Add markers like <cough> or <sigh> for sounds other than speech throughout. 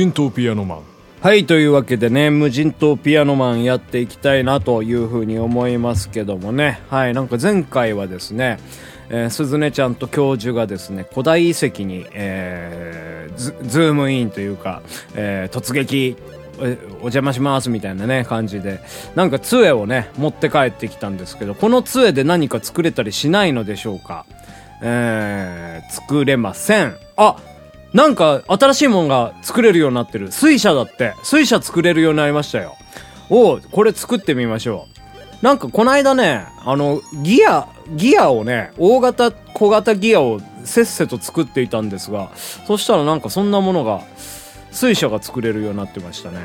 人島ピアノマンはい、というわけでね、無人島ピアノマンやっていきたいなというふうに思いますけどもね。はい、なんか前回はですね、えー、鈴音ちゃんと教授がですね、古代遺跡に、えー、ズズームインというか、えー、突撃、お邪魔しますみたいなね、感じで、なんか杖をね、持って帰ってきたんですけど、この杖で何か作れたりしないのでしょうか？えー、作れません。あなんか新しいもんが作れるようになってる。水車だって。水車作れるようになりましたよ。おこれ作ってみましょう。なんかこの間ね、あの、ギア、ギアをね、大型、小型ギアをせっせと作っていたんですが、そしたらなんかそんなものが、水車が作れるようになってましたね。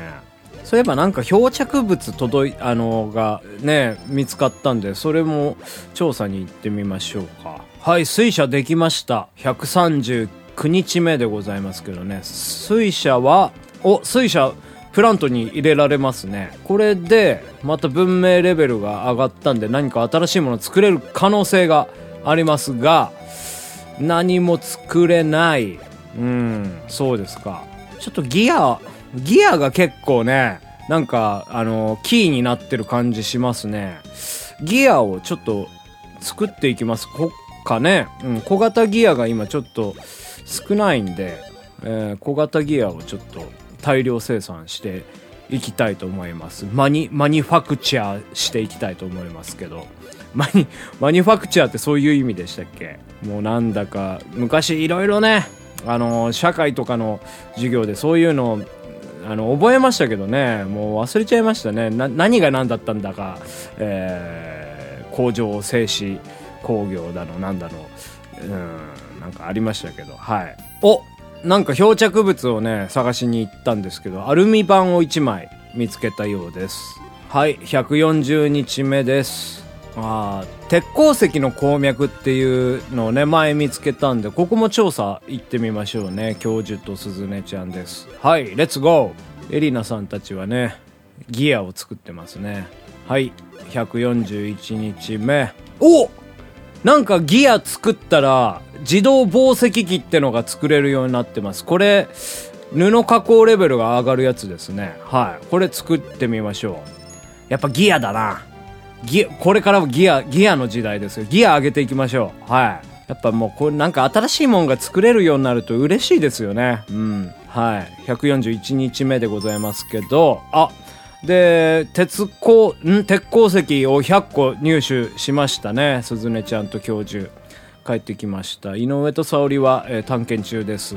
そういえばなんか漂着物届い、あの、がね、見つかったんで、それも調査に行ってみましょうか。はい、水車できました。139 9日目でございますけどね。水車はお水車プラントに入れられますね。これでまた文明レベルが上がったんで何か新しいもの作れる可能性がありますが何も作れない。うんそうですか。ちょっとギアギアが結構ねなんかあのキーになってる感じしますね。ギアをちょっと作っていきますこっかね、うん、小型ギアが今ちょっと少ないんで、えー、小型ギアをちょっと大量生産していきたいと思います。マニ、マニファクチャーしていきたいと思いますけど。<laughs> マニ、マニファクチャーってそういう意味でしたっけ？もうなんだか、昔いろいろね、あの、社会とかの授業でそういうのあの、覚えましたけどね、もう忘れちゃいましたね。何が何だったんだか、えー、工場製紙工業だの、なんだの、うん、なんかありましたけど、はい。おなんか漂着物をね、探しに行ったんですけど、アルミ板を1枚見つけたようです。はい、140日目です。あ鉄鉱石の鉱脈っていうのをね、前見つけたんで、ここも調査行ってみましょうね。教授と鈴音ちゃんです。はい、レッツゴーエリナさんたちはね、ギアを作ってますね。はい、141日目。おなんかギア作ったら、自動紡績機ってのが作れるようになってます。これ、布加工レベルが上がるやつですね。はい。これ作ってみましょう。やっぱギアだな。ギ、これからもギア、ギアの時代ですよ。ギア上げていきましょう。はい。やっぱもうこれなんか新しいもんが作れるようになると嬉しいですよね。うん。はい。141日目でございますけど、あ、で、鉄鉱、ん？鉄鉱石を100個入手しましたね。鈴音ちゃんと教授。帰ってきました。井上と沙織は、えー、探検中です。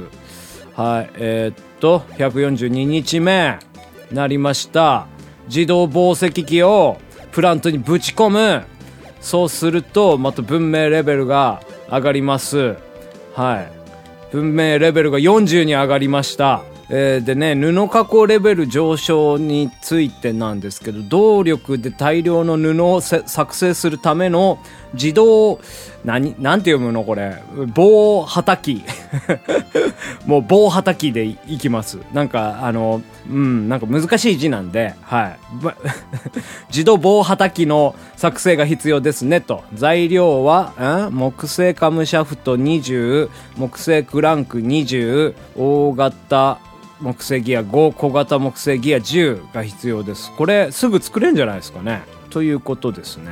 はい。えー、っと、142日目、なりました。自動紡績機をプラントにぶち込む。そうすると、また文明レベルが上がります。はい。文明レベルが40に上がりました。えー、でね、布加工レベル上昇についてなんですけど、動力で大量の布を作成するための自動、何、なんて読むのこれ。棒はたき。<laughs> もう棒はたきでいきます。なんか、あの、うん、なんか難しい字なんで、はい。<laughs> 自動棒はたきの作成が必要ですね、と。材料は、木製カムシャフト20、木製クランク20、大型、木製ギア5、小型木製ギア10が必要です。これ、すぐ作れんじゃないですかね。ということですね。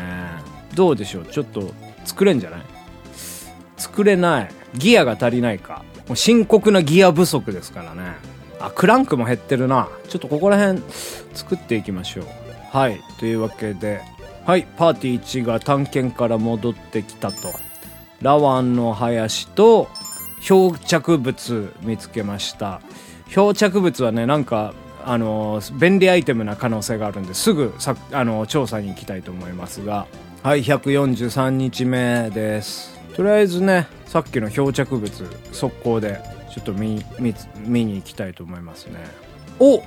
どうでしょう？ちょっと、作れんじゃない？作れない？ギアが足りないか。もう深刻なギア不足ですからね。あ、クランクも減ってるな。ちょっとここら辺、作っていきましょう。はい。というわけで、はい。パーティー1が探検から戻ってきたと。ラワンの林と漂着物見つけました。漂着物はねなんかあの便利アイテムな可能性があるんですぐさあの調査に行きたいと思いますが。はい143日目です。とりあえずねさっきの漂着物速攻でちょっと見に行きたいと思いますね。お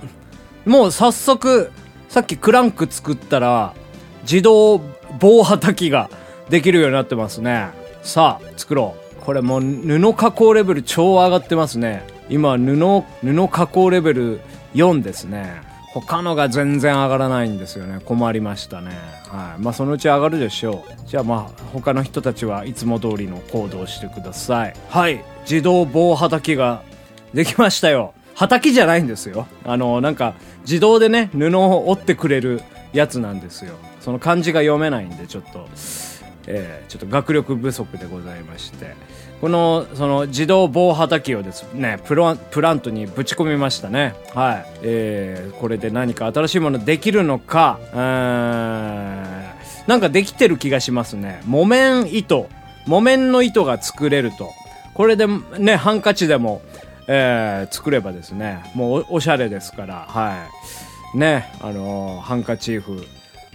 もう早速さっきクランク作ったら自動棒はたきができるようになってますね。さあ作ろう。これもう布加工レベル超上がってますね今布布加工レベル4ですね。他のが全然上がらないんですよね。困りましたね。はい。まあそのうち上がるでしょう。じゃあまあ他の人たちはいつも通りの行動してください。はい。自動棒はたきができましたよ。畑じゃないんですよ。あの、なんか、自動でね、布を折ってくれるやつなんですよ。その漢字が読めないんで、ちょっと、えー、ちょっと学力不足でございまして。この、その自動棒畑をですね、プラプラントにぶち込みましたね。はい。えー、これで何か新しいものできるのか、うーん、なんかできてる気がしますね。木綿糸。木綿の糸が作れると。これでね、ハンカチでも、えー、作ればですね、もうおしゃれですから、はい。ね、あのー、ハンカチーフ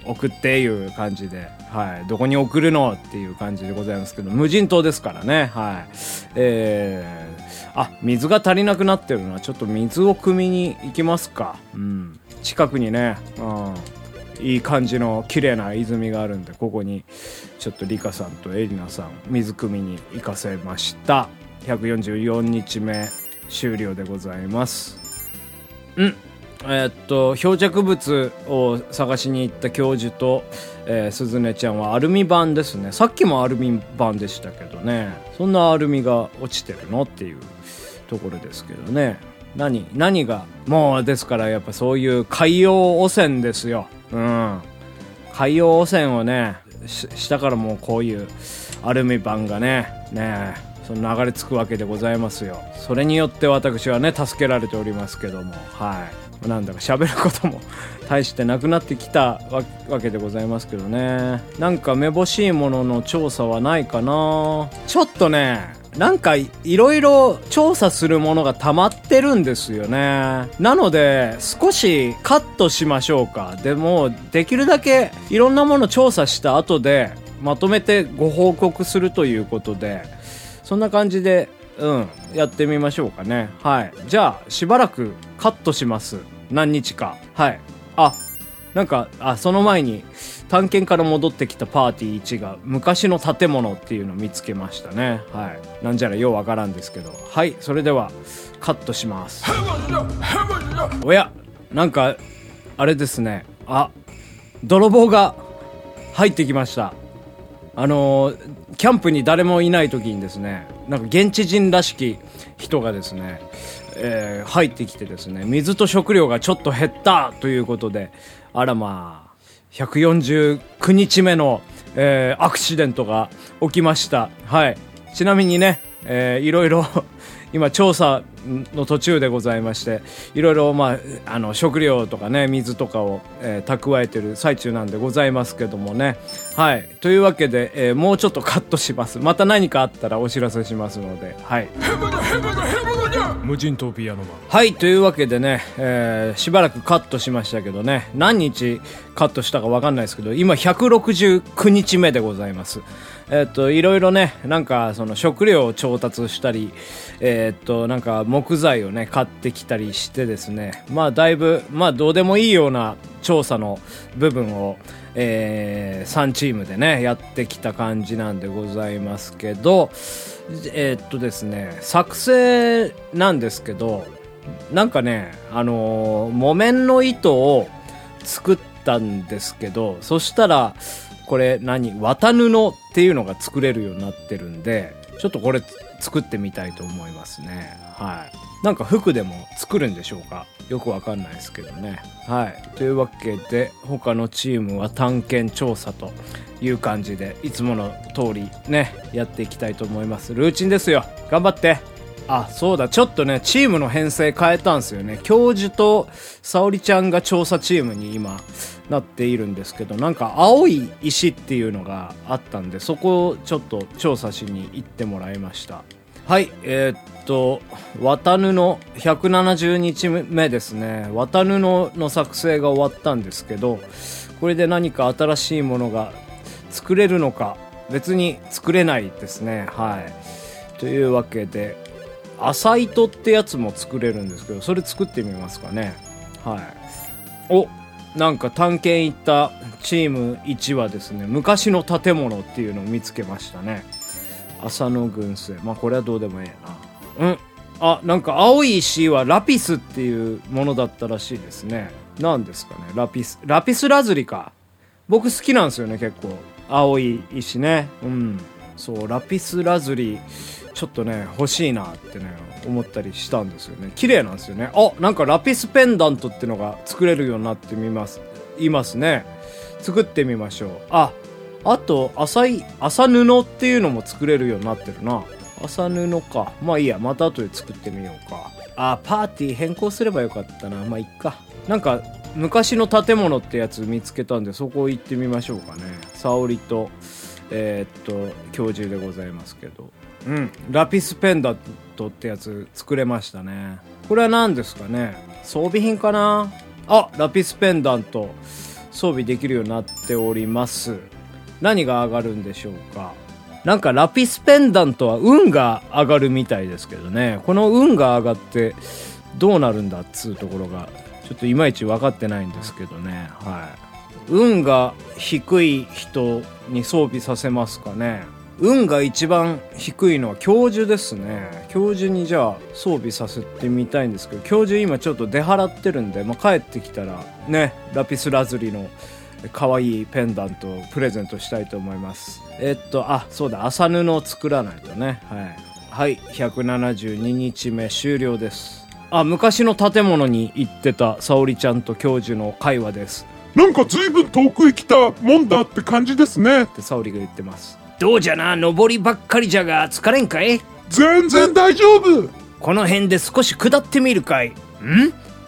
送っていう感じで、はい。どこに送るのっていう感じでございますけど、無人島ですからね、はい。えー、あ、水が足りなくなってるのは、ちょっと水を汲みに行きますか。うん。近くにね、うん。いい感じの綺麗な泉があるんで、ここに、ちょっとリカさんとエリナさん、水汲みに行かせました。144日目終了でございます。うんえー、っと漂着物を探しに行った教授と、えー、鈴音ちゃんはアルミ板ですね。さっきもアルミ板でしたけどね。そんなアルミが落ちてるのっていうところですけどね。何何がもうですからやっぱそういう海洋汚染ですよ。うん。海洋汚染をね下からもうこういうアルミ板がねねその流れ着くわけでございますよ。それによって私はね助けられておりますけども。はい。なんだか喋ることも大してなくなってきたわけでございますけどねなんかめぼしいものの調査はないかなちょっとねなんかいろいろ調査するものが溜まってるんですよね。なので少しカットしましょうか。でもできるだけいろんなもの調査した後でまとめてご報告するということでそんな感じで、うん、やってみましょうかね。はい。じゃあ、しばらくカットします。何日か。はい。あ、なんか、あ、その前に、探検から戻ってきたパーティー1が昔の建物っていうのを見つけましたね。はい。なんじゃらようわからんですけど。はい。それでは、カットします。おや、なんか、あれですね。あ、泥棒が入ってきました。あのー、キャンプに誰もいない時にですね、なんか現地人らしき人がですね、えー、入ってきてですね、水と食料がちょっと減ったということで、あらまあ、149日目の、えー、アクシデントが起きました。はい。ちなみにね、えー、いろいろ <laughs> 今調査の途中でございましていろいろ、まあ、あの食料とかね水とかを、えー、蓄えてる最中なんでございますけどもね。はい。というわけで、えー、もうちょっとカットします。また何かあったらお知らせしますので。はい。無人島ピアノマン。はい。というわけでね、えー、しばらくカットしましたけどね。何日カットしたか分かんないですけど今169日目でございます。えっと、いろいろね、なんか、その食料を調達したり、えっと、なんか木材をね、買ってきたりしてですね、まあ、だいぶ、まあ、どうでもいいような調査の部分を、えー、3チームでね、やってきた感じなんでございますけど、えっとですね、作成なんですけど、なんかね、あのー、木綿の糸を作ったんですけど、そしたら、これ何？綿布っていうのが作れるようになってるんで、ちょっとこれ作ってみたいと思いますね。はい。なんか服でも作るんでしょうか？よくわかんないですけどね。はい。というわけで、他のチームは探検調査という感じで、いつもの通りね、やっていきたいと思います。ルーチンですよ。頑張ってあ、そうだ、ちょっとね、チームの編成変えたんですよね。教授と沙織ちゃんが調査チームに今、なっているんですけどなんか青い石っていうのがあったんでそこをちょっと調査しに行ってもらいました。はいえー、っと綿布170日目ですね。綿布の作成が終わったんですけどこれで何か新しいものが作れるのか別に作れないですね。はい。というわけで浅糸ってやつも作れるんですけどそれ作ってみますかね。はい。おなんか探検行ったチーム1はですね昔の建物っていうのを見つけましたね。浅野軍生まあこれはどうでもええな。うん。あなんか青い石はラピスっていうものだったらしいですね。何ですかね。ラピスラピスラズリか。僕好きなんですよね結構。青い石ね。うん。そうラピスラズリちょっとね欲しいなってね。思ったりしたんですよね。綺麗なんですよね。あなんかラピスペンダントってのが作れるようになってみます。いますね。作ってみましょう。ああと浅い麻布っていうのも作れるようになってるな。麻布か。まあいいやまた後で作ってみようか。あパーティー変更すればよかったな。まあいっか。なんか昔の建物ってやつ見つけたんでそこ行ってみましょうかね。沙織とえー、っと教授でございますけど。うん。ラピスペンダントってやつ作れましたね。これは何ですかね？装備品かな？あラピスペンダント。装備できるようになっております。何が上がるんでしょうか？なんかラピスペンダントは運が上がるみたいですけどね。この運が上がってどうなるんだっつうところがちょっといまいち分かってないんですけどね。はい。運が低い人に装備させますかね。運が一番低いのは教授ですね。教授にじゃあ装備させてみたいんですけど教授今ちょっと出払ってるんで、まあ、帰ってきたらねラピスラズリの可愛いペンダントをプレゼントしたいと思います。えっとあそうだ麻布を作らないとね。はい。はい172日目終了です。あ昔の建物に行ってた沙織ちゃんと教授の会話です。なんか随分遠くへ来たもんだって感じですね。って沙織が言ってますどうじゃな登りばっかりじゃが疲れんかい?全然大丈夫。この辺で少し下ってみるかい。ん?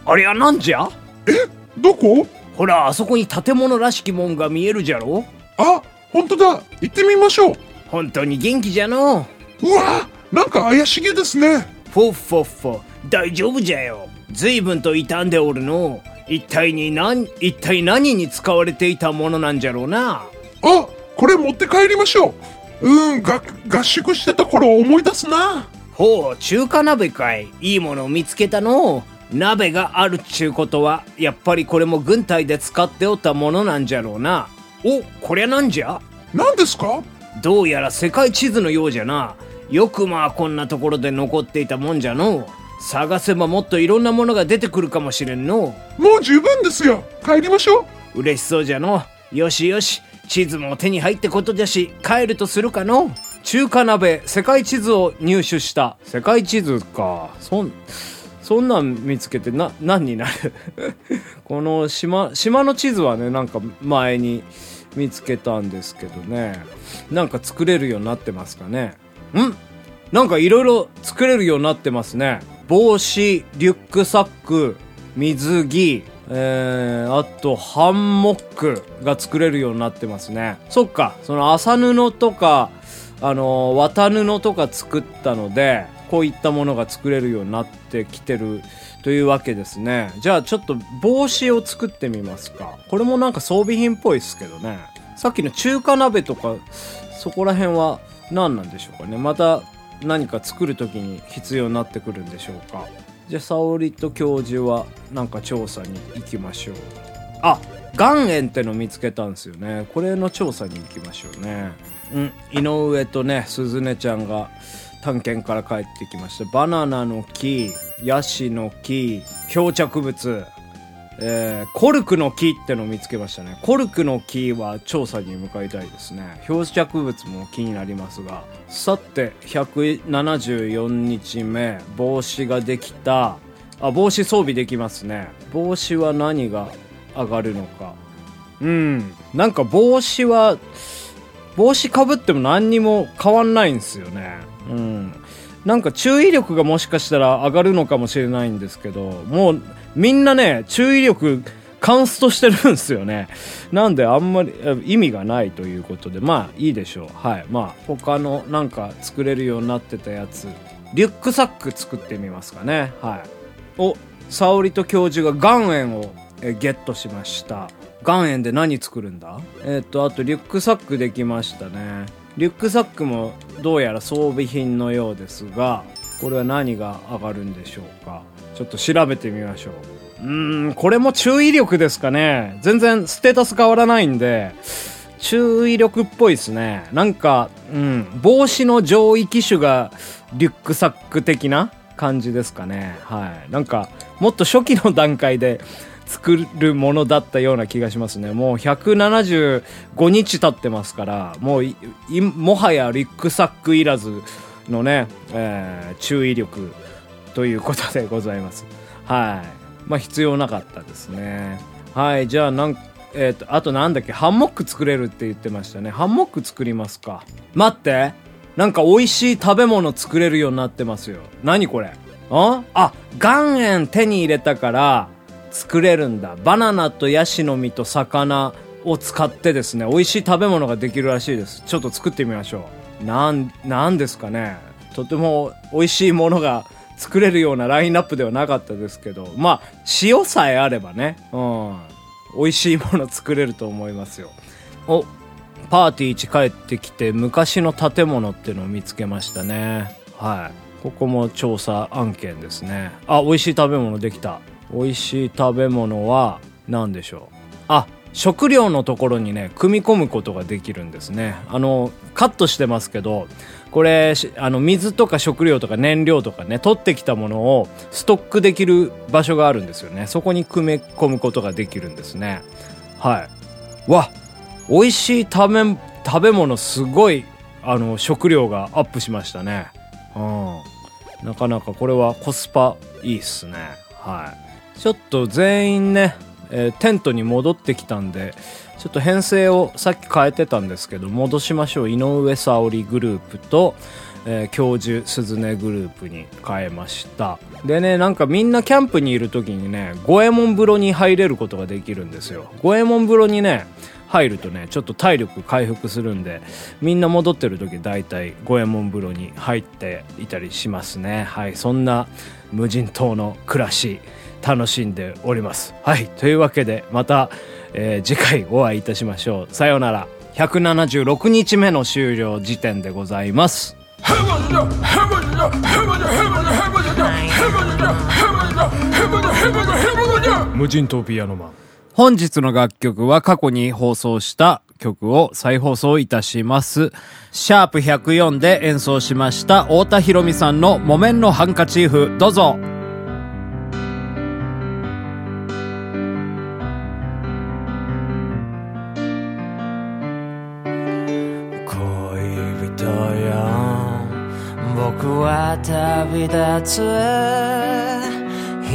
あれはなんじゃ?えどこ?ほらあそこに建物らしきもんが見えるじゃろ?あ本当だ。行ってみましょう。本当に元気じゃの?うわなんか怪しげですね。フォッフォッフォ大丈夫じゃよ。随分と傷んでおるの。一体に何一体何に使われていたものなんじゃろうな?あこれ持って帰りましょう。うんが合宿してた頃を思い出すな。ほう中華鍋かい。いいものを見つけたの。鍋があるっちゅうことはやっぱりこれも軍隊で使っておったものなんじゃろうな。おこりゃなんじゃ？何ですか？どうやら世界地図のようじゃな。よくまあこんなところで残っていたもんじゃの。探せばもっといろんなものが出てくるかもしれんの。もう十分ですよ。帰りましょう。嬉しそうじゃの。よしよし地図も手に入ってことじゃし帰るとするかの？中華鍋世界地図を入手した。世界地図か。そんそんなん見つけてな何になる？<laughs> この島島の地図はねなんか前に見つけたんですけどね。なんか作れるようになってますかね。ん？なんかいろいろ作れるようになってますね。帽子リュックサック水着。えー、あとハンモックが作れるようになってますね。そっかその麻布とかあの綿布とか作ったのでこういったものが作れるようになってきてるというわけですね。じゃあちょっと帽子を作ってみますか。これもなんか装備品っぽいですけどね。さっきの中華鍋とかそこら辺は何なんでしょうかね。また何か作る時に必要になってくるんでしょうか。じゃあ沙織と教授はなんか調査に行きましょう。あ岩塩っての見つけたんですよね。これの調査に行きましょうね。うん井上とね鈴音ちゃんが探検から帰ってきました。バナナの木ヤシの木漂着物。えー、コルクの木ってのを見つけましたね。コルクの木は調査に向かいたいですね。漂着物も気になりますが。さて、174日目、帽子ができた。あ、帽子装備できますね。帽子は何が上がるのか。うん。なんか帽子は、帽子かぶっても何にも変わんないんですよね。うん。なんか注意力がもしかしたら上がるのかもしれないんですけど、もうみんなね、注意力、カンストしてるんですよね。なんであんまり意味がないということで、まあいいでしょう。はい。まあ他のなんか作れるようになってたやつ、リュックサック作ってみますかね。はい。お、沙織と教授が岩塩をゲットしました。岩塩で何作るんだ？えっ、と、あとリュックサックできましたね。リュックサックもどうやら装備品のようですが、これは何が上がるんでしょうか？ちょっと調べてみましょう。うーん、これも注意力ですかね。全然ステータス変わらないんで、注意力っぽいですね。なんか、うん、帽子の上位機種がリュックサック的な感じですかね。はい。なんか、もっと初期の段階で <laughs> 作るものだったような気がしますね。もう175日経ってますから、もうもはやリュックサックいらず、のね、えー注意力ということでございます。はい。まあ必要なかったですね。はい。じゃあなんえっ、とあとなんだっけ？ハンモック作れるって言ってましたね。ハンモック作りますか。待って。なんか美味しい食べ物作れるようになってますよ。何これ？あ？あ岩塩手に入れたから作れるんだ。バナナとヤシの実と魚を使ってですね。美味しい食べ物ができるらしいです。ちょっと作ってみましょう。なんなんですかね。とても美味しいものが作れるようなラインナップではなかったですけどまあ塩さえあればねうん。美味しいもの作れると思いますよ。おパーティー1帰ってきて昔の建物っていうのを見つけましたね。はい。ここも調査案件ですね。あ美味しい食べ物できた。美味しい食べ物は何でしょう。あ食料のところにね組み込むことができるんですね。あのカットしてますけどこれあの水とか食料とか燃料とかね取ってきたものをストックできる場所があるんですよね。そこに組み込むことができるんですね。はい。わ美味しい食べ食べ物すごいあの食料がアップしましたね。うん。なかなかこれはコスパいいっすね。はい。ちょっと全員ね、えーテントに戻ってきたんでちょっと編成をさっき変えてたんですけど戻しましょう。井上沙織グループと、えー教授鈴音グループに変えました。でねなんかみんなキャンプにいる時にね五右衛門風呂に入れることができるんですよ。五右衛門風呂にね入るとねちょっと体力回復するんでみんな戻ってる時大体五右衛門風呂に入っていたりしますね。はいそんな無人島の暮らし楽しんでおります。はいというわけでまた、えー次回お会いいたしましょう。さようなら。176日目の終了時点でございます。無人島ピアノマン。本日の楽曲は過去に放送した曲を再放送いたします。シャープ104で演奏しました太田博美さんの木綿のハンカチーフ、どうぞ。恋人よ僕は旅立つ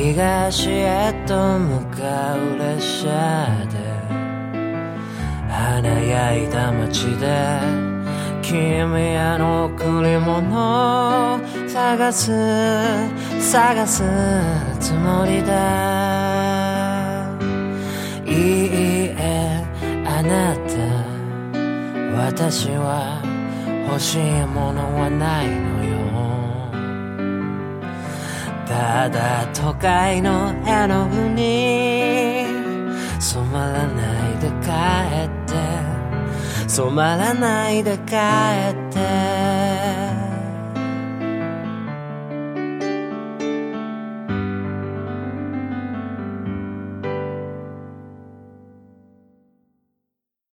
東へと向かう列車で華やいだ街で君への贈り物を探す探すつもりだ。いいえあなた私は欲しいものはないのよただ都会の絵の具に染まらないで帰って。染まらないで帰って。